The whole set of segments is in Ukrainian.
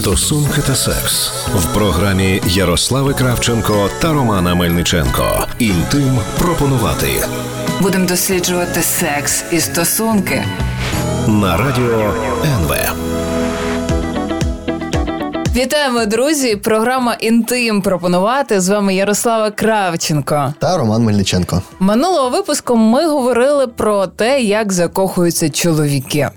Стосунки та секс в програмі Ярослави Кравченко та Романа Мельниченко. Інтим пропонувати Будемо досліджувати секс і стосунки. на радіо НВ. Вітаємо, друзі! Програма Інтим пропонувати з вами Ярослава Кравченко. Та Роман Мельниченко. Минулого випуску ми говорили про те, як закохуються чоловіки.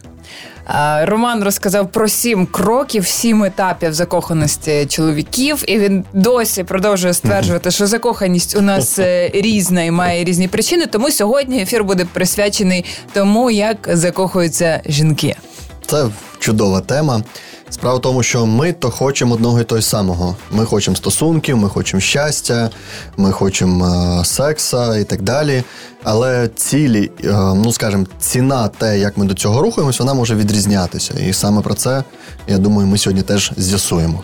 Роман розказав про сім кроків, сім етапів закоханості чоловіків, і він досі продовжує стверджувати, що закоханість у нас е, різна і має різні причини. Тому сьогодні ефір буде присвячений тому, як закохуються жінки. Це чудова тема. Справа в тому, що ми то хочемо одного і того самого. Ми хочемо стосунків, ми хочемо щастя, ми хочемо е, секса і так далі. Але цілі, е, ну скажімо, ціна те, як ми до цього рухаємось, вона може відрізнятися. І саме про це, я думаю, ми сьогодні теж з'ясуємо.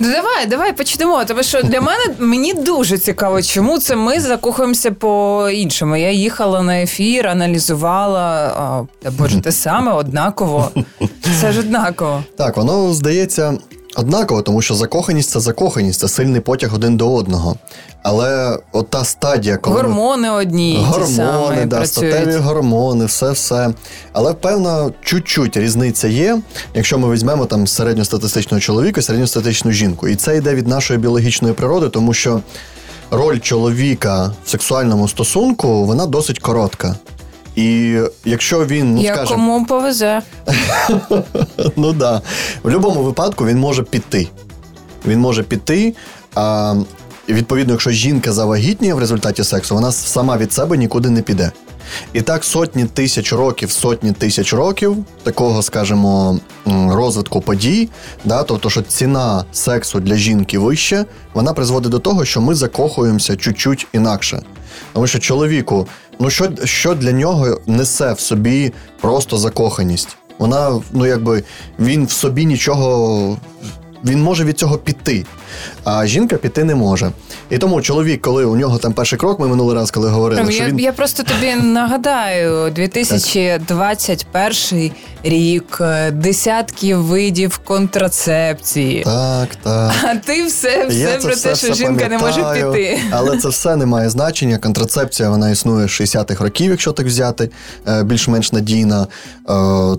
Ну давай, давай почнемо. Тому що для мене мені дуже цікаво, чому це ми закохуємося по іншому. Я їхала на ефір, аналізувала. А, боже, те саме однаково. Це ж однаково. Так, воно здається однаково, тому що закоханість це закоханість, це сильний потяг один до одного. Але от та стадія, коли Гормони одні, й ті самі да, працюють. статеві гормони, все все. Але певна чуть-чуть різниця є, якщо ми візьмемо там середньостатистичного чоловіка, середньостатистичну жінку. І це йде від нашої біологічної природи, тому що роль чоловіка в сексуальному стосунку вона досить коротка. І якщо він, ну Я скажімо, кому повезе. ну да. В будь-якому випадку він може піти. Він може піти. А, відповідно, якщо жінка завагітніє в результаті сексу, вона сама від себе нікуди не піде. І так сотні тисяч років, сотні тисяч років такого, скажімо, розвитку подій, да, тобто, що ціна сексу для жінки вища, вона призводить до того, що ми закохуємося чуть-чуть інакше. Тому що чоловіку, ну що, що для нього несе в собі просто закоханість? Вона, ну якби він в собі нічого. Він може від цього піти, а жінка піти не може. І тому чоловік, коли у нього там перший крок, ми минулий раз, коли говорили, Прям, що я, він я просто тобі нагадаю, 2021 рік, е, десятки видів контрацепції. так, так. А ти все, все Я про це те, все, що все жінка не може піти. Але це все не має значення. Контрацепція вона існує з 60-х років, якщо так взяти, е, більш-менш надійна, е,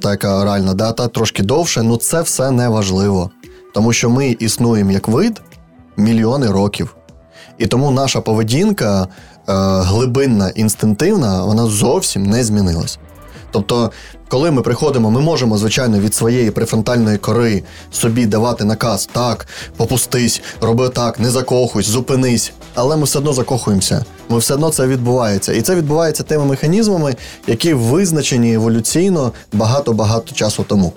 така оральна дата, трошки довше. Ну це все не важливо. Тому що ми існуємо як вид мільйони років. І тому наша поведінка е, глибинна, інстинктивна, вона зовсім не змінилась. Тобто, коли ми приходимо, ми можемо, звичайно, від своєї префронтальної кори собі давати наказ так, попустись, роби так, не закохуйся, зупинись. Але ми все одно закохуємося. Ми все одно це відбувається. І це відбувається тими механізмами, які визначені еволюційно багато-багато часу тому.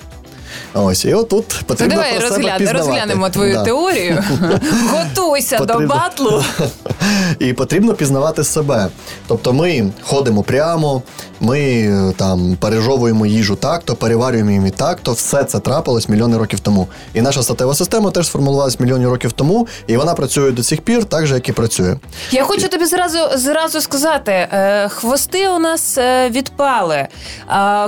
Ось, і отут Ну, потрібно давай про себе розгляне, пізнавати. розглянемо твою Да. теорію. Готуйся до батлу. І потрібно пізнавати себе. Тобто ми ходимо прямо, ми е, там пережовуємо їжу так, то переварюємо її так, то все це трапилось мільйони років тому. І наша статева система теж сформувалась мільйони років тому, і вона працює до сих пір, так же, як і працює. Я хочу тобі зразу зразу сказати: е, хвости у нас е, відпали.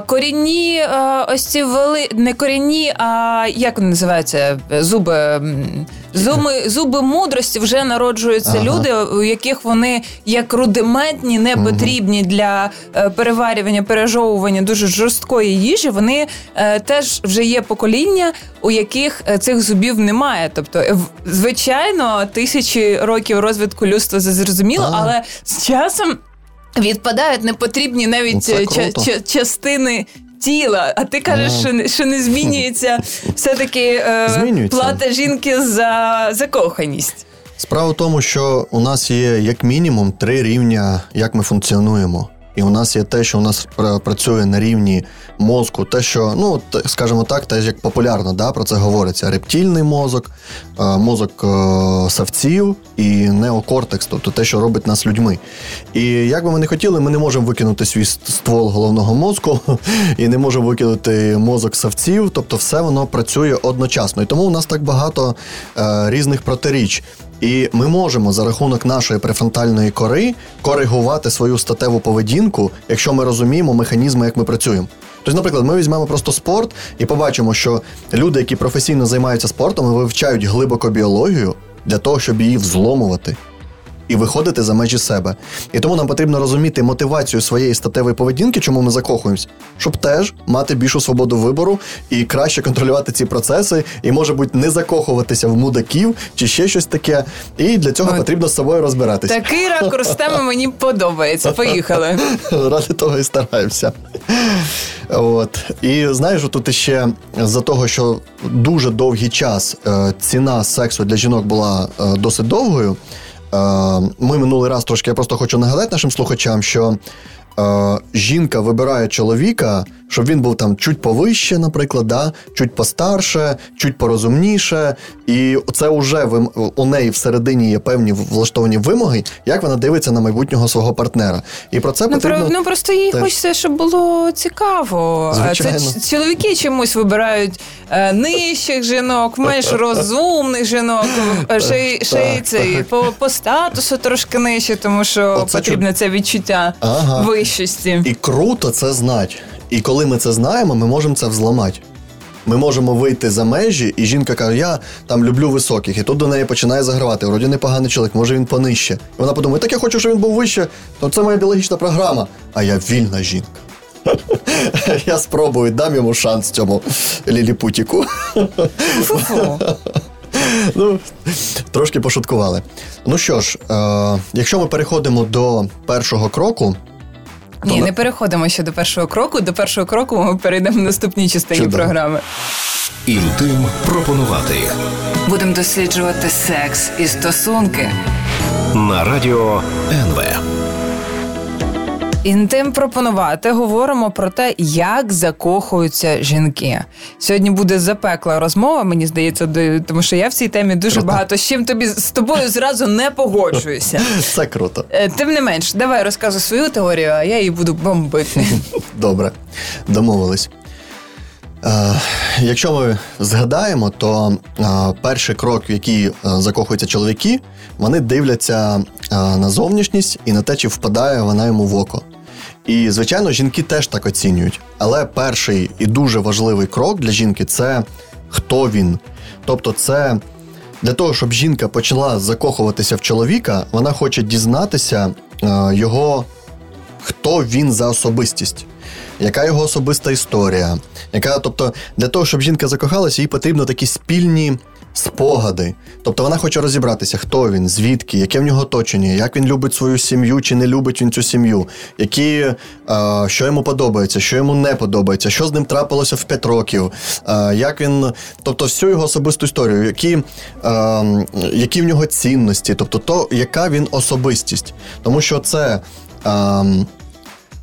Корінні, ось ці вели не корінні, а як вони називаються? Зуби. Зуби, зуби мудрості вже народжуються Ага. люди, у яких вони як рудиментні, не потрібні для е, переварювання, пережовування дуже жорсткої їжі. Вони е, теж вже є покоління, у яких е, цих зубів немає. Тобто, е, звичайно, тисячі років розвитку людства це зрозуміло, Так. але з часом відпадають непотрібні навіть Ну, ча- ча- частини. Тіла, а ти кажеш, що, що не змінюється все-таки е, плата жінки за закоханість. Справа в тому, що у нас є як мінімум три рівня, як ми функціонуємо. І у нас є те, що у нас працює на рівні мозку, те, що, ну, скажімо так, те, як популярно да, про це говориться: рептильний мозок, е, мозок е, савців і неокортекс, тобто те, що робить нас людьми. І як би ми не хотіли, ми не можемо викинути свій ствол головного мозку і не можемо викинути мозок савців, тобто все воно працює одночасно. І тому у нас так багато е, різних протиріч. І ми можемо за рахунок нашої префронтальної кори коригувати свою статеву поведінку, якщо ми розуміємо механізми, як ми працюємо. Тобто, наприклад, ми візьмемо просто спорт і побачимо, що люди, які професійно займаються спортом, вивчають глибоко біологію для того, щоб її взломувати і виходити за межі себе. І тому нам потрібно розуміти мотивацію своєї статевої поведінки, чому ми закохуємось, щоб теж мати більшу свободу вибору і краще контролювати ці процеси, і, може бути, не закохуватися в мудаків чи ще щось таке. І для цього От. потрібно з собою розбиратися. Такий ракурс теми мені подобається. Поїхали. Ради того і стараємося. От. І знаєш, тут ще за того, що дуже довгий час е, ціна сексу для жінок була е, досить довгою. Е, ми минулий раз трошки я просто хочу нагадати нашим слухачам, що е, жінка вибирає чоловіка, щоб він був там чуть повище, наприклад, да? чуть постарше, чуть порозумніше. І це вже у неї всередині є певні влаштовані вимоги, як вона дивиться на майбутнього свого партнера. І про це ну, потрібно... Про, ну просто їй теж... хочеться, щоб було цікаво. Звичайно. Це чоловіки чомусь вибирають е, нижчих жінок, менш розумних жінок, е, ще й цей по, по статусу трошки нижче, тому що Оце потрібно чу... це відчуття ага. Вищості. І круто це знати. І коли ми це знаємо, ми можемо це взламати. Ми можемо вийти за межі, і жінка каже, я там люблю високих, і тут до неї починає загравати. Вроді непоганий чоловік, може він понижче. І вона подумає, так я хочу, щоб він був вище, то це моя біологічна програма. А я вільна жінка. Я спробую, дам йому шанс цьому ліліпутіку. Ну, Трошки пошуткували. Ну що ж, е, якщо ми переходимо до першого кроку, ні, не переходимо ще до першого кроку. До першого кроку ми перейдемо в наступній частині Чудово. програми. Інтим пропонувати. Будемо досліджувати секс і стосунки на радіо НВ. Інтим пропонувати говоримо про те, як закохуються жінки. Сьогодні буде запекла розмова, мені здається, тому що я в цій темі дуже круто. багато з чим тобі з тобою зразу не погоджуюся. Це круто. Е, тим не менш, давай розказуй свою теорію, а я її буду бомбити. Добре, домовились. Е, якщо ми згадаємо, то е, перший крок, в який е, закохуються чоловіки, вони дивляться на зовнішність і на те, чи впадає вона йому в око. І, звичайно, жінки теж так оцінюють. Але перший і дуже важливий крок для жінки це хто він. Тобто, це для того, щоб жінка почала закохуватися в чоловіка, вона хоче дізнатися його, хто він за особистість, яка його особиста історія. Яка, Тобто, для того, щоб жінка закохалася, їй потрібно такі спільні спогади. Тобто вона хоче розібратися, хто він, звідки, яке в нього оточення, як він любить свою сім'ю чи не любить він цю сім'ю, які, е, що йому подобається, що йому не подобається, що з ним трапилося в 5 років, е, як він, тобто всю його особисту історію, які е, які в нього цінності, тобто то, яка він особистість. Тому що це, е,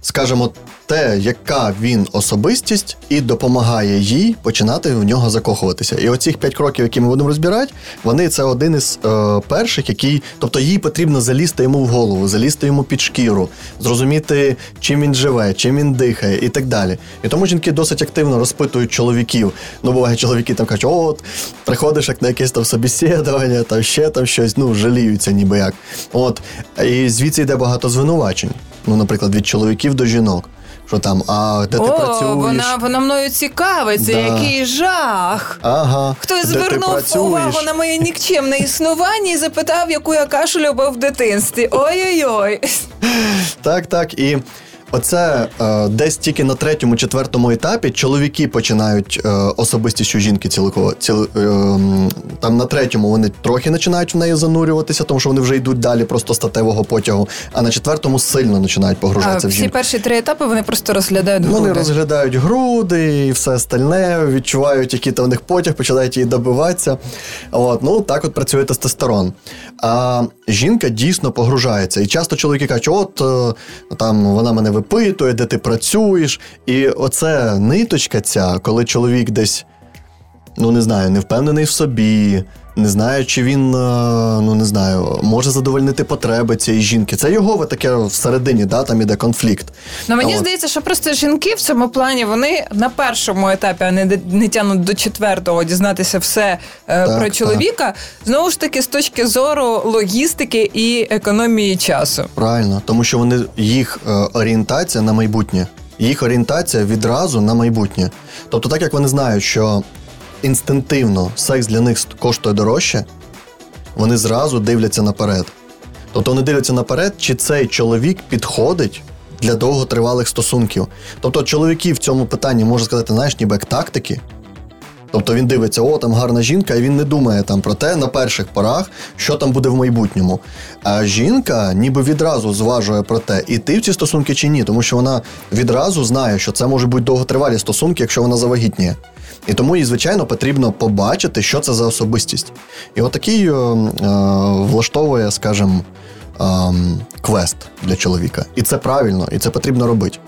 скажімо, те, яка він особистість, і допомагає їй починати в нього закохуватися. І оці п'ять кроків, які ми будемо розбирати, вони це один із е, перших, який, тобто їй потрібно залізти йому в голову, залізти йому під шкіру, зрозуміти, чим він живе, чим він дихає, і так далі. І тому жінки досить активно розпитують чоловіків. Ну, буває, чоловіки там кажуть, от приходиш як на якесь там собеседування, там ще там щось, ну жаліються, ніби як. От і звідси йде багато звинувачень. Ну, наприклад, від чоловіків до жінок що там, а де О, ти працюєш? Вона вона мною цікавиться, да. який жах. Ага. Хтось звернув увагу на моє нікчемне існування і запитав, яку я кашу любив в дитинстві. Ой-ой-ой. Так, так. І Оце е, десь тільки на третьому, четвертому етапі чоловіки починають е, особистістю жінки цілково. Ціл, е, там на третьому вони трохи починають в неї занурюватися, тому що вони вже йдуть далі просто статевого потягу. А на четвертому сильно починають погружатися а в жінку. Всі перші три етапи вони просто розглядають груди. Вони розглядають груди і все остальне, відчувають, який там в них потяг, починають її добиватися. От, ну так от працює тестостерон. А жінка дійсно погружається. І часто чоловіки кажуть, от е, там вона мене випитує, де ти працюєш. І оце ниточка ця, коли чоловік десь ну не знаю, не впевнений в собі, не знаю, чи він, е, ну не знаю, може задовольнити потреби цієї жінки. Це його таке всередині, да, там іде конфлікт. Ну мені От. здається, що просто жінки в цьому плані вони на першому етапі, а не, не тянуть до четвертого дізнатися все е, Так, про так. чоловіка. Знову ж таки, з точки зору логістики і економії часу. Правильно, тому що вони їх е, орієнтація на майбутнє, їх орієнтація відразу на майбутнє. Тобто, так як вони знають, що інстинктивно секс для них коштує дорожче, вони зразу дивляться наперед. Тобто вони дивляться наперед, чи цей чоловік підходить для довготривалих стосунків. Тобто, чоловіки в цьому питанні можна сказати, знаєш, ніби як тактики. Тобто він дивиться, о, там гарна жінка, і він не думає там про те на перших порах, що там буде в майбутньому. А жінка ніби відразу зважує про те, іти в ці стосунки чи ні, тому що вона відразу знає, що це можуть бути довготривалі стосунки, якщо вона завагітніє. І тому їй, звичайно, потрібно побачити, що це за особистість. І отакий е, е, влаштовує, скажімо, е, квест для чоловіка. І це правильно, і це потрібно робити.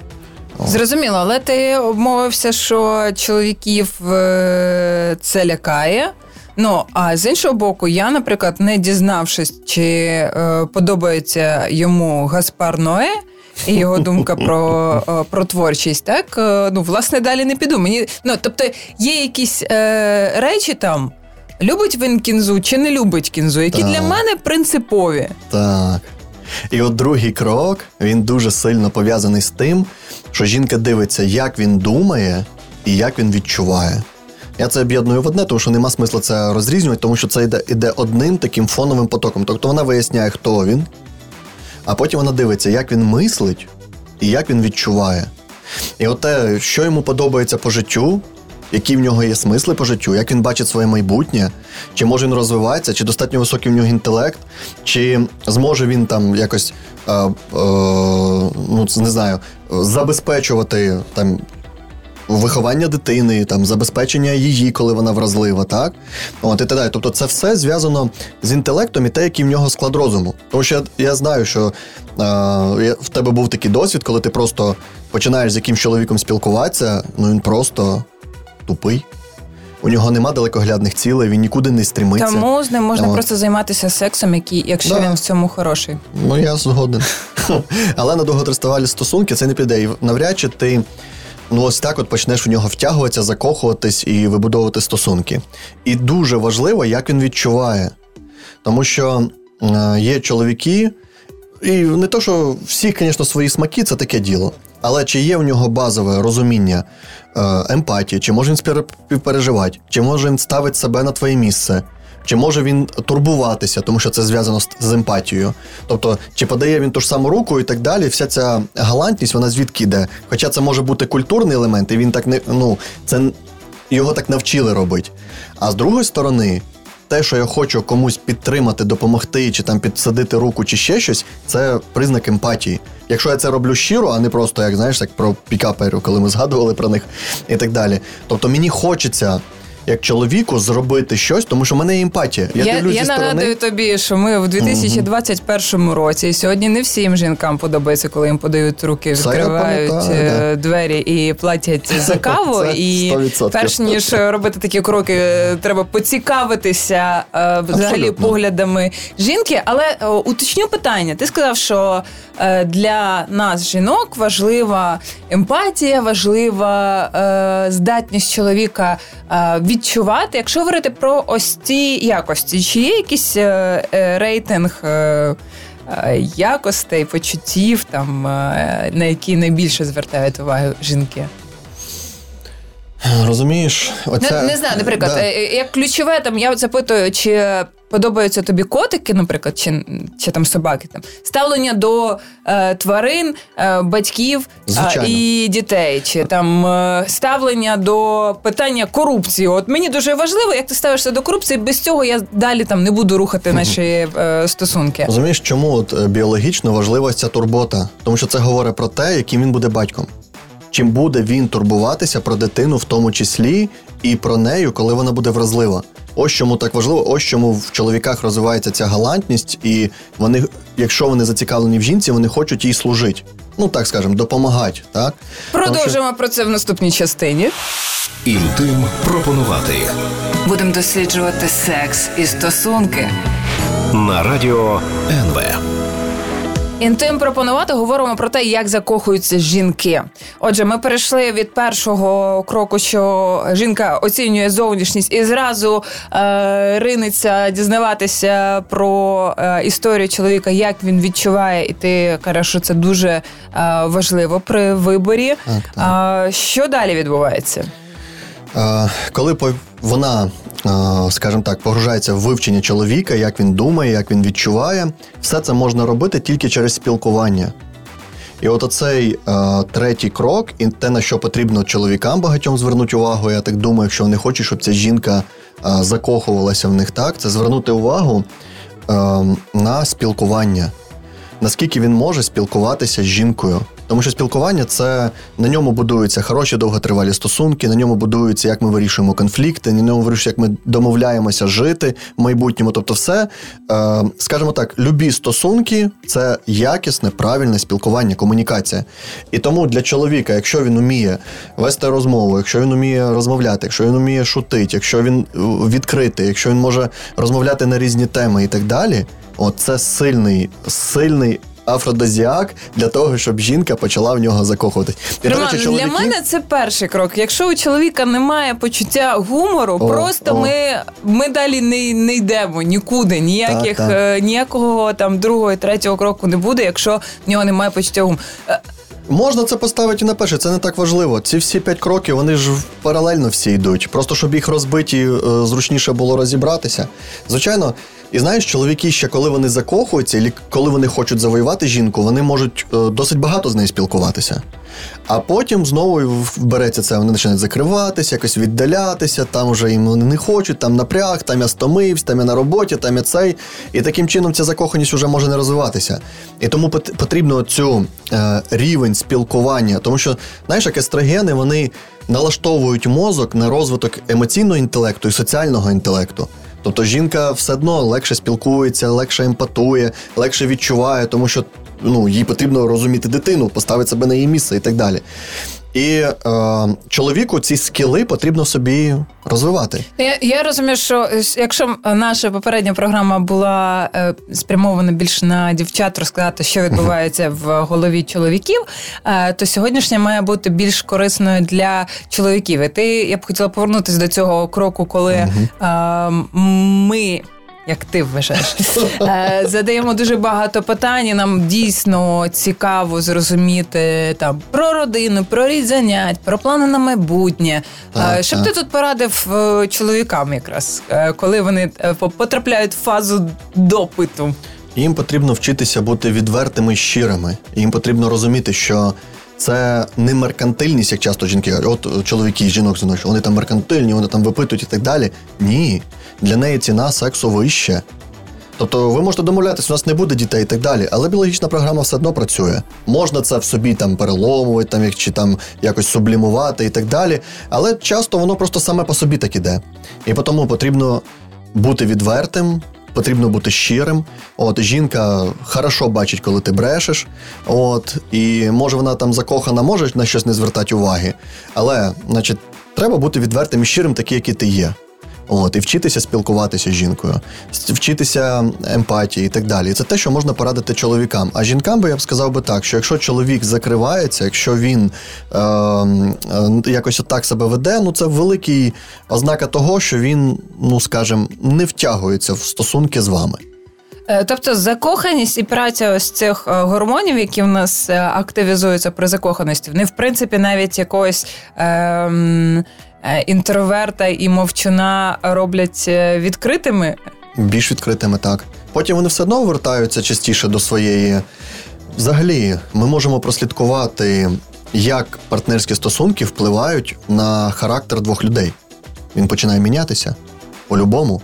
Зрозуміло, але ти обмовився, що чоловіків е, це лякає. Ну а з іншого боку, я, наприклад, не дізнавшись, чи е, подобається йому Гаспар Ное. І його думка про, е, про творчість, так е, ну власне далі не піду. Мені ну тобто є якісь е, речі там, любить він кінзу чи не любить кінзу, які Так. для мене принципові. Так. І от другий крок він дуже сильно пов'язаний з тим, що жінка дивиться, як він думає і як він відчуває. Я це об'єдную в одне, тому що нема смисла це розрізнювати, тому що це йде, йде одним таким фоновим потоком. Тобто вона виясняє, хто він, а потім вона дивиться, як він мислить і як він відчуває. І от те, що йому подобається по життю, які в нього є смисли по життю, як він бачить своє майбутнє, чи може він розвивається, чи достатньо високий в нього інтелект, чи зможе він там якось е, е, ну, не знаю, забезпечувати там. Виховання дитини, там забезпечення її, коли вона вразлива, так от і так далі. Тобто, це все зв'язано з інтелектом і те, який в нього склад розуму. Тому що я, я знаю, що е, в тебе був такий досвід, коли ти просто починаєш з якимсь чоловіком спілкуватися, ну він просто тупий. У нього нема далекоглядних цілей, він нікуди не стрімиться. Тому з ним можна От. просто займатися сексом, який, якщо Да. він в цьому хороший. Ну, я згоден. Але на довготривалі стосунки це не піде. І навряд чи ти ну, ось так от почнеш в нього втягуватися, закохуватись і вибудовувати стосунки. І дуже важливо, як він відчуває. Тому що е, є чоловіки, і не то, що всі, звісно, свої смаки це таке діло. Але чи є в нього базове розуміння е, емпатії, чи може він співпереживати, чи може він ставити себе на твоє місце, чи може він турбуватися, тому що це зв'язано з, емпатією. Тобто, чи подає він ту ж саму руку і так далі, вся ця галантність, вона звідки йде? Хоча це може бути культурний елемент, і він так не ну, це його так навчили робити. А з другої сторони, те, що я хочу комусь підтримати, допомогти, чи там підсадити руку, чи ще щось, це признак емпатії. Якщо я це роблю щиро, а не просто, як знаєш, як про пікаперів, коли ми згадували про них і так далі. Тобто мені хочеться. Як чоловіку зробити щось, тому що в мене є емпатія. Я, Я, я зі нагадую сторони. тобі, що ми в 2021 році, і сьогодні не всім жінкам подобається, коли їм подають руки, відкривають е, двері і платять за каву. Це і 100%. перш ніж робити такі кроки, е, треба поцікавитися е, взагалі Абсолютно. поглядами жінки. Але е, уточню питання. Ти сказав, що е, для нас, жінок, важлива емпатія, важлива е, здатність чоловіка е, відчувати. Якщо говорити про ось ці якості, чи є якийсь е, е, рейтинг? Е, е, Якостей, почуттів, там е, на які найбільше звертають увагу жінки, Розумієш, оце не, не знаю, наприклад, Да. як ключове, там я запитую, чи подобаються тобі котики, наприклад, чи, чи там собаки, там ставлення до е, тварин, е, батьків е, і дітей, чи там е, ставлення до питання корупції. От мені дуже важливо, як ти ставишся до корупції. Без цього я далі там не буду рухати наші е, стосунки. Розумієш, чому от е, біологічно важлива ця турбота? Тому що це говорить про те, яким він буде батьком. Чим буде він турбуватися про дитину, в тому числі, і про нею, коли вона буде вразлива. Ось чому так важливо, ось чому в чоловіках розвивається ця галантність, і вони, якщо вони зацікавлені в жінці, вони хочуть їй служити. ну так скажемо, допомагати. Так? Продовжимо що... про це в наступній частині. Інтим пропонувати. Будемо досліджувати секс і стосунки на радіо НВ. Інтим пропонувати говоримо про те, як закохуються жінки. Отже, ми перейшли від першого кроку, що жінка оцінює зовнішність і зразу е, риниться дізнаватися про е, історію чоловіка, як він відчуває, і ти кажеш, що це дуже е, важливо при виборі. Так, так. Що далі відбувається? Е, коли вона, е, скажімо так, погружається в вивчення чоловіка, як він думає, як він відчуває, все це можна робити тільки через спілкування. І от оцей е, третій крок, і те, на що потрібно чоловікам багатьом звернути увагу, я так думаю, якщо вони хочуть, щоб ця жінка е, закохувалася в них так, це звернути увагу е, на спілкування. Наскільки він може спілкуватися з жінкою, тому що спілкування це на ньому будуються хороші довготривалі стосунки, на ньому будуються, як ми вирішуємо конфлікти, на ньому вирішується, як ми домовляємося жити в майбутньому. Тобто, все, е, скажімо так, любі стосунки це якісне, правильне спілкування, комунікація. І тому для чоловіка, якщо він уміє вести розмову, якщо він уміє розмовляти, якщо він уміє шутити, якщо він е, відкритий, якщо він може розмовляти на різні теми і так далі. От це сильний, сильний афродизіак для того, щоб жінка почала в нього закохуватись. Роман, речі, чоловіки... Для мене це перший крок. Якщо у чоловіка немає почуття гумору, о, просто о. ми ми далі не не йдемо нікуди. Ніяких так, так. Е, ніякого там другого, і третього кроку не буде, якщо в нього немає почуття гумору. Е, Можна це поставити на перше, це не так важливо. Ці всі п'ять кроків вони ж паралельно всі йдуть. Просто щоб їх розбиті, е, зручніше було розібратися. Звичайно, і знаєш, чоловіки ще коли вони закохуються, і коли вони хочуть завоювати жінку, вони можуть е, досить багато з нею спілкуватися. А потім знову береться це, вони починають закриватися, якось віддалятися, там вже їм вони не хочуть, там напряг, там я стомився, там я на роботі, там я цей. І таким чином ця закоханість вже може не розвиватися. І тому потрібно цю е, рівень спілкування, тому що, знаєш, як естрогени, вони налаштовують мозок на розвиток емоційного інтелекту і соціального інтелекту. Тобто жінка все одно легше спілкується, легше емпатує, легше відчуває, тому що ну, їй потрібно розуміти дитину, поставити себе на її місце і так далі. І е, чоловіку ці скіли потрібно собі розвивати. Я я розумію, що якщо наша попередня програма була е, спрямована більше на дівчат, розказати, що відбувається в голові чоловіків, е, то сьогоднішня має бути більш корисною для чоловіків. І ти я б хотіла повернутися до цього кроку, коли е, ми як ти вважаєш. Е, задаємо дуже багато питань. і Нам дійсно цікаво зрозуміти там про родину, про рід занять, про плани на майбутнє. Так, е, Щоб так. ти тут порадив е, чоловікам, якраз коли вони потрапляють в фазу допиту. Їм потрібно вчитися бути відвертими щирими. Їм потрібно розуміти, що це не меркантильність, як часто жінки от чоловіки і жінок зіночі, вони там меркантильні, вони там випитують і так далі. Ні, для неї ціна сексу вища. Тобто ви можете домовлятися, у нас не буде дітей і так далі, але біологічна програма все одно працює. Можна це в собі там переломувати, там, чи там якось сублімувати і так далі. Але часто воно просто саме по собі так іде. І тому потрібно бути відвертим, потрібно бути щирим. От жінка хорошо бачить, коли ти брешеш. От, і може вона там закохана, може на щось не звертати уваги. Але, значить, треба бути відвертим і щирим, такий, який ти є. От, і вчитися спілкуватися з жінкою, вчитися емпатії і так далі. Це те, що можна порадити чоловікам. А жінкам би я б сказав би так, що якщо чоловік закривається, якщо він е, е, якось отак себе веде, ну це великий ознака того, що він, ну скажімо, не втягується в стосунки з вами. Е, тобто закоханість і праця ось цих е, гормонів, які в нас е, активізуються при закоханості, вони в принципі навіть якогось. Е, Е, інтроверта і мовчуна роблять е, відкритими? Більш відкритими, так. Потім вони все одно вертаються частіше до своєї. Взагалі, ми можемо прослідкувати, як партнерські стосунки впливають на характер двох людей. Він починає мінятися по-любому.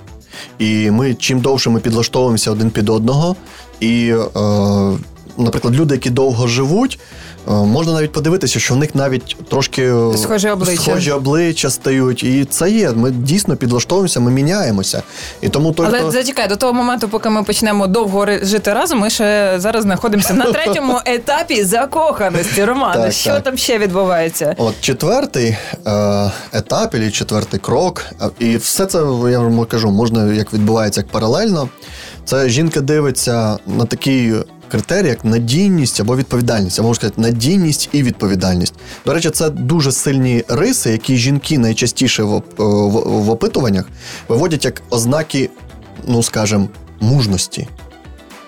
І ми чим довше ми підлаштовуємося один під одного, і, е, наприклад, люди, які довго живуть, Е, можна навіть подивитися, що в них навіть трошки схожі обличчя схожі обличчя стають. І це є. Ми дійсно підлаштовуємося, ми міняємося. І тому той, Але хто... зачекай, до того моменту, поки ми почнемо довго жити разом, ми ще зараз знаходимося на третьому етапі закоханості. Романе, Так, що так. там ще відбувається? От четвертий е, етап, і четвертий крок, е, і все це я вам кажу, можна як відбувається як паралельно. Це жінка дивиться на такі критерії, як надійність або відповідальність, я можна сказати, надійність і відповідальність. До речі, це дуже сильні риси, які жінки найчастіше в, в, в опитуваннях виводять як ознаки, ну скажімо, мужності.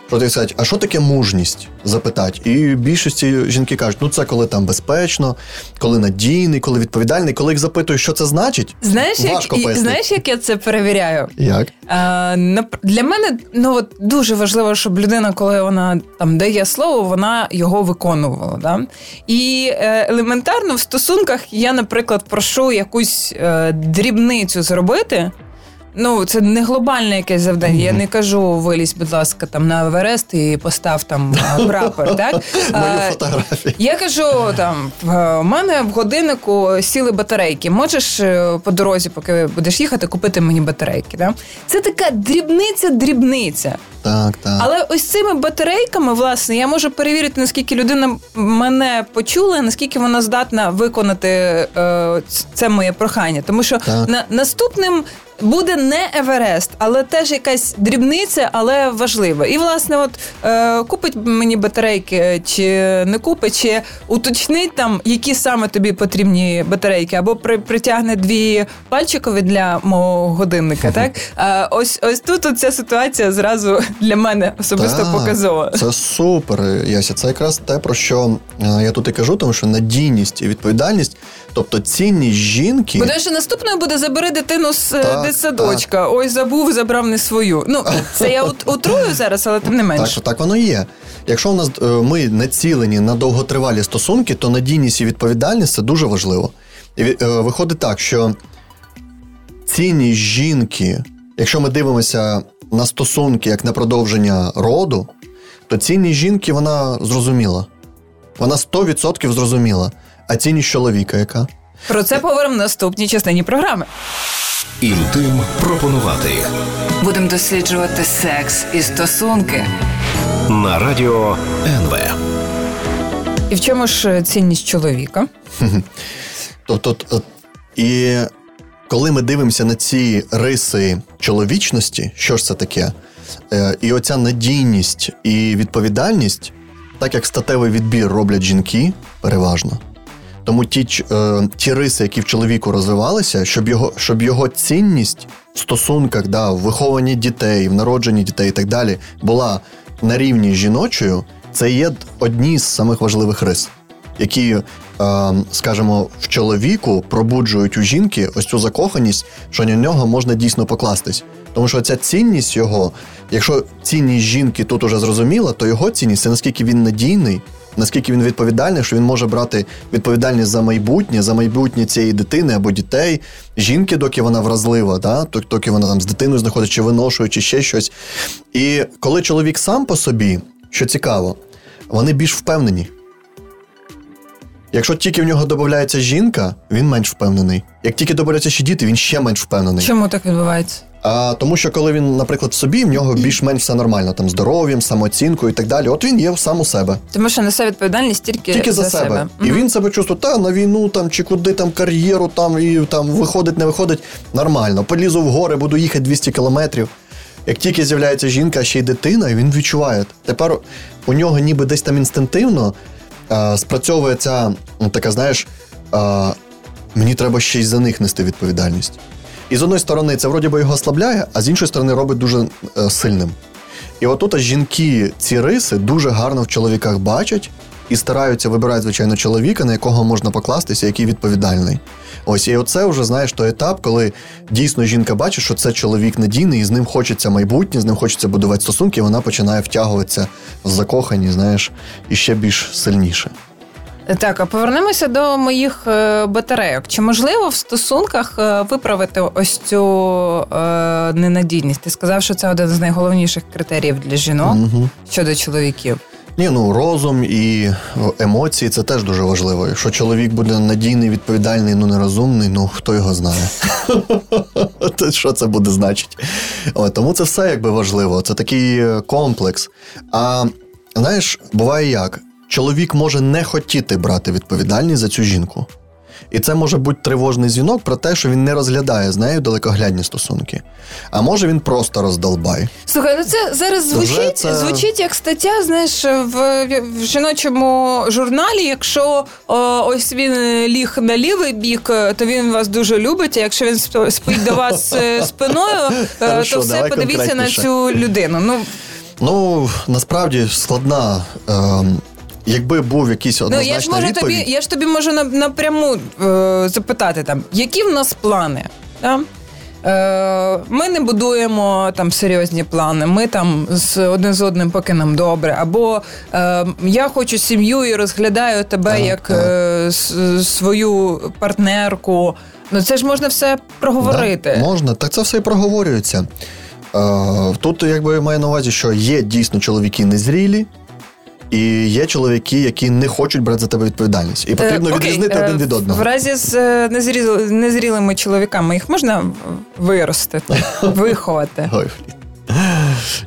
Ти сказати, а що таке мужність? Запитать. І більшості жінки кажуть, ну це коли там безпечно, коли надійний, коли відповідальний. Коли їх запитують, що це значить, Знаєш, важко як, і- пояснити. знаєш, як я це перевіряю? Як? А, для мене ну от дуже важливо, щоб людина, коли вона там дає слово, вона його виконувала. Да? І е, елементарно в стосунках я, наприклад, прошу якусь е, дрібницю зробити. Ну, це не глобальне якесь завдання. Я не кажу вилізь, будь ласка, там на Еверест і постав там прапор. Так Мою фотографію. я кажу, там в мене в годиннику сіли батарейки. Можеш е, по дорозі, поки будеш їхати, купити мені батарейки. Да? Це така дрібниця-дрібниця. Так, так. Але ось цими батарейками, власне, я можу перевірити, наскільки людина мене почула, наскільки вона здатна виконати е, це моє прохання. Тому що Так. на, наступним. Буде не Еверест, але теж якась дрібниця, але важлива. І власне, от е, купить мені батарейки, чи не купить, чи уточнить там, які саме тобі потрібні батарейки, або при, притягне дві пальчикові для мого годинника. Так е, ось ось тут ця ситуація зразу для мене особисто Так, показова. Це супер, Яся. Це якраз те, про що е, я тут і кажу, тому що надійність і відповідальність, тобто цінність жінки. Бо що наступною буде забери дитину з е, Так, дитсадочка. Ой, забув, забрав не свою. Ну це я ут- утрую зараз, але тим не Так, що так воно є. Якщо у нас е, ми націлені на довготривалі стосунки, то надійність і відповідальність це дуже важливо. І е, виходить так, що цінність жінки, якщо ми дивимося на стосунки як на продовження роду, то цінність жінки вона зрозуміла. Вона 100% зрозуміла. А цінність чоловіка яка? Про це поговоримо в наступній частині програми. Інтим пропонувати Будемо досліджувати секс і стосунки. на радіо НВ. І в чому ж цінність чоловіка? Тобто, і коли ми дивимося на ці риси чоловічності, що ж це таке? Е, І оця надійність і відповідальність, так як статевий відбір роблять жінки, переважно. Тому ті, е, ті риси, які в чоловіку розвивалися, щоб його, щоб його цінність в стосунках, да, в вихованні дітей, в народженні дітей і так далі, була на рівні з жіночою, це є одні з самих важливих рис, які, е, скажімо, в чоловіку пробуджують у жінки ось цю закоханість, що на нього можна дійсно покластись. Тому що ця цінність його, якщо цінність жінки тут уже зрозуміла, то його цінність це наскільки він надійний, наскільки він відповідальний, що він може брати відповідальність за майбутнє, за майбутнє цієї дитини або дітей, жінки, доки вона вразлива, да? доки вона там з дитиною знаходиться, чи виношує, чи ще щось. І коли чоловік сам по собі, що цікаво, вони більш впевнені. Якщо тільки в нього додається жінка, він менш впевнений. Як тільки додаються ще діти, він ще менш впевнений. Чому так відбувається? А тому, що коли він, наприклад, в собі, в нього більш-менш все нормально, там здоров'ям, самооцінкою і так далі. От він є сам у себе. Тому що несе відповідальність тільки, Тільки за, себе. І Мгм. він себе чувствує, та на війну там чи куди там кар'єру там і там виходить, не виходить. Нормально. Полізу в гори, буду їхати 200 кілометрів. Як тільки з'являється жінка, а ще й дитина, і він відчуває. Тепер у нього ніби десь там інстинктивно а, спрацьовує ця ну, така, знаєш, а, мені треба ще й за них нести відповідальність. І з одної сторони, це вроді би його ослабляє, а з іншої сторони робить дуже е, сильним. І отут жінки ці риси дуже гарно в чоловіках бачать і стараються вибирати, звичайно, чоловіка, на якого можна покластися, який відповідальний. Ось і оце вже знаєш той етап, коли дійсно жінка бачить, що це чоловік надійний, і з ним хочеться майбутнє, з ним хочеться будувати стосунки, і вона починає втягуватися в закохані, знаєш, і ще більш сильніше. Так, а повернемося до моїх е, батарейок. Чи можливо в стосунках е, виправити ось цю е, ненадійність? Ти сказав, що це один з найголовніших критеріїв для жінок Мгм. щодо чоловіків. Ні, ну розум і емоції це теж дуже важливо. Якщо чоловік буде надійний, відповідальний, ну нерозумний, ну хто його знає. Що це буде значити? Тому це все якби важливо. Це такий комплекс. А знаєш, буває як? Чоловік може не хотіти брати відповідальність за цю жінку. І це може бути тривожний дзвінок про те, що він не розглядає з нею далекоглядні стосунки. А може він просто роздолбай. Слухай, ну це зараз звучить це... звучить як стаття, знаєш, в, в жіночому журналі. Якщо о, ось він ліг на лівий бік, то він вас дуже любить. А якщо він спить до вас е, спиною, е, то все подивіться на цю людину. Ну Ну насправді складна. Е, Якби був якийсь однозначний ну, я ж можу відповідь... тобі, я ж тобі можу напряму е, запитати там, які в нас плани? Да? Е, Ми не будуємо там серйозні плани. Ми там з один з одним поки нам добре. Або е, я хочу сім'ю і розглядаю тебе так, як. Е, свою партнерку. Ну це ж можна все проговорити. Да, можна, так це все і проговорюється. Е, Тут якби маю на увазі, що є дійсно чоловіки незрілі. І є чоловіки, які не хочуть брати за тебе відповідальність, і потрібно е, відрізнити е, один від одного. В разі з е, незрілими чоловіками їх можна виростити, виховати. Ой,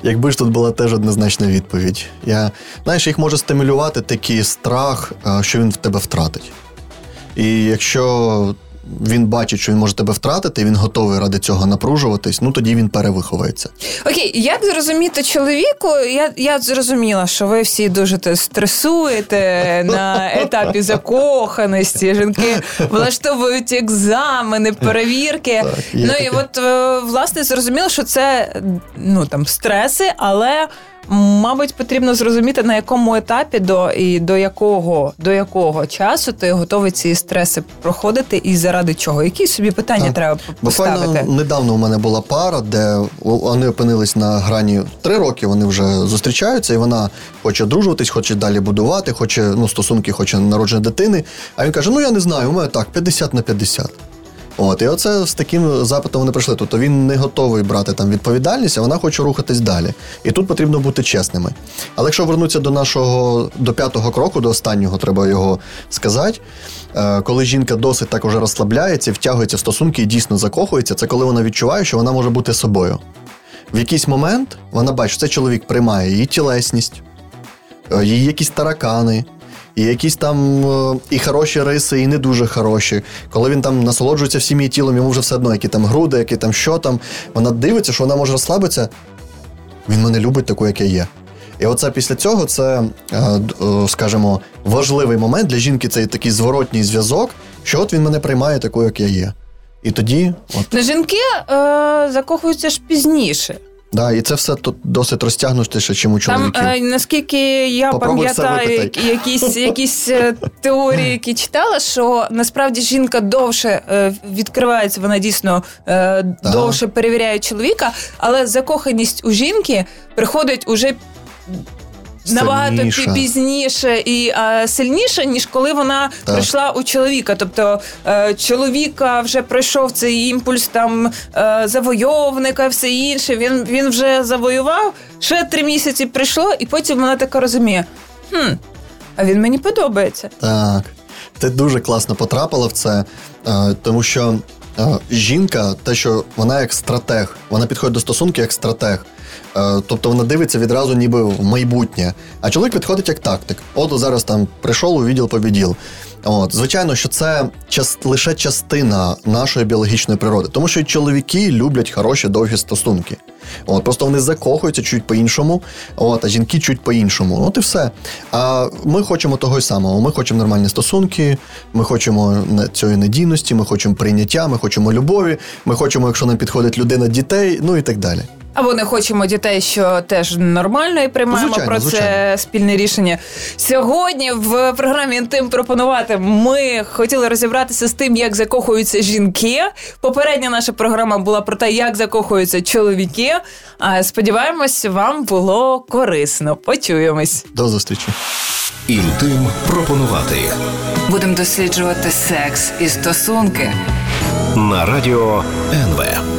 Якби ж тут була теж однозначна відповідь. Я знаєш, їх може стимулювати такий страх, що він в тебе втратить. І якщо він бачить, що він може тебе втратити, він готовий ради цього напружуватись, ну тоді він перевиховується. Окей, як зрозуміти чоловіку? Я я зрозуміла, що ви всі дуже стресуєте на етапі закоханості. Жінки влаштовують екзамени, перевірки. Так, ну таке. і от е, власне зрозуміло, що це ну там стреси, але. Мабуть, потрібно зрозуміти, на якому етапі до і до якого до якого часу ти готовий ці стреси проходити, і заради чого. Які собі питання так. треба поставити? Буквально недавно у мене була пара, де вони опинились на грані три роки. Вони вже зустрічаються, і вона хоче одружуватись, хоче далі будувати, хоче ну стосунки, хоче народження дитини. А він каже: Ну я не знаю, у мене так 50 на 50. От, І оце з таким запитом вони прийшли. Тобто він не готовий брати там відповідальність, а вона хоче рухатись далі. І тут потрібно бути чесними. Але якщо вернутися до нашого до п'ятого кроку, до останнього, треба його сказати. Е, коли жінка досить так уже розслабляється, втягується в стосунки і дійсно закохується, це коли вона відчуває, що вона може бути собою. В якийсь момент вона бачить, що цей чоловік приймає її тілесність, е, її якісь таракани, і якісь там е, і хороші риси, і не дуже хороші. Коли він там насолоджується всім її тілом, йому вже все одно, які там груди, які там що там. Вона дивиться, що вона може розслабитися. Він мене любить таку, як я є. І оце після цього це, е, е, скажімо, важливий момент для жінки це такий зворотній зв'язок, що от він мене приймає такою, як я є. І тоді. от... Жінки е, закохуються ж пізніше. Да, і це все тут досить розтягнутіше, чим у чоловіків. Там, е, наскільки я пам'ятаю якісь якісь е, теорії, які читала, що насправді жінка довше е, відкривається, вона дійсно е, довше перевіряє чоловіка, але закоханість у жінки приходить уже набагато пізніше і а, сильніше, ніж коли вона так. прийшла у чоловіка. Тобто е, чоловіка вже пройшов цей імпульс там е, завойовника, все інше. Він він вже завоював. Ще три місяці прийшло, і потім вона така розуміє: хм, а він мені подобається. Так. Ти дуже класно потрапила в це, е, тому що е, жінка, те, що вона як стратег, вона підходить до стосунки як стратег. Е, тобто вона дивиться відразу, ніби в майбутнє. А чоловік підходить як тактик. От зараз там прийшов у відділ побіділ. От, звичайно, що це час, лише частина нашої біологічної природи, тому що чоловіки люблять хороші довгі стосунки. От, Просто вони закохуються чуть по-іншому, от, а жінки чуть по-іншому. От і все. А ми хочемо того й самого. Ми хочемо нормальні стосунки, ми хочемо цієї надійності, ми хочемо прийняття, ми хочемо любові, ми хочемо, якщо нам підходить людина дітей, ну і так далі. Або не хочемо дітей, що теж нормально, і приймаємо звичайно, про звичайно. це спільне рішення. Сьогодні в програмі інтим пропонувати ми хотіли розібратися з тим, як закохуються жінки. Попередня наша програма була про те, як закохуються чоловіки. А сподіваємось, вам було корисно. Почуємось. До зустрічі. Інтим пропонувати. Будемо досліджувати секс і стосунки на радіо НВ.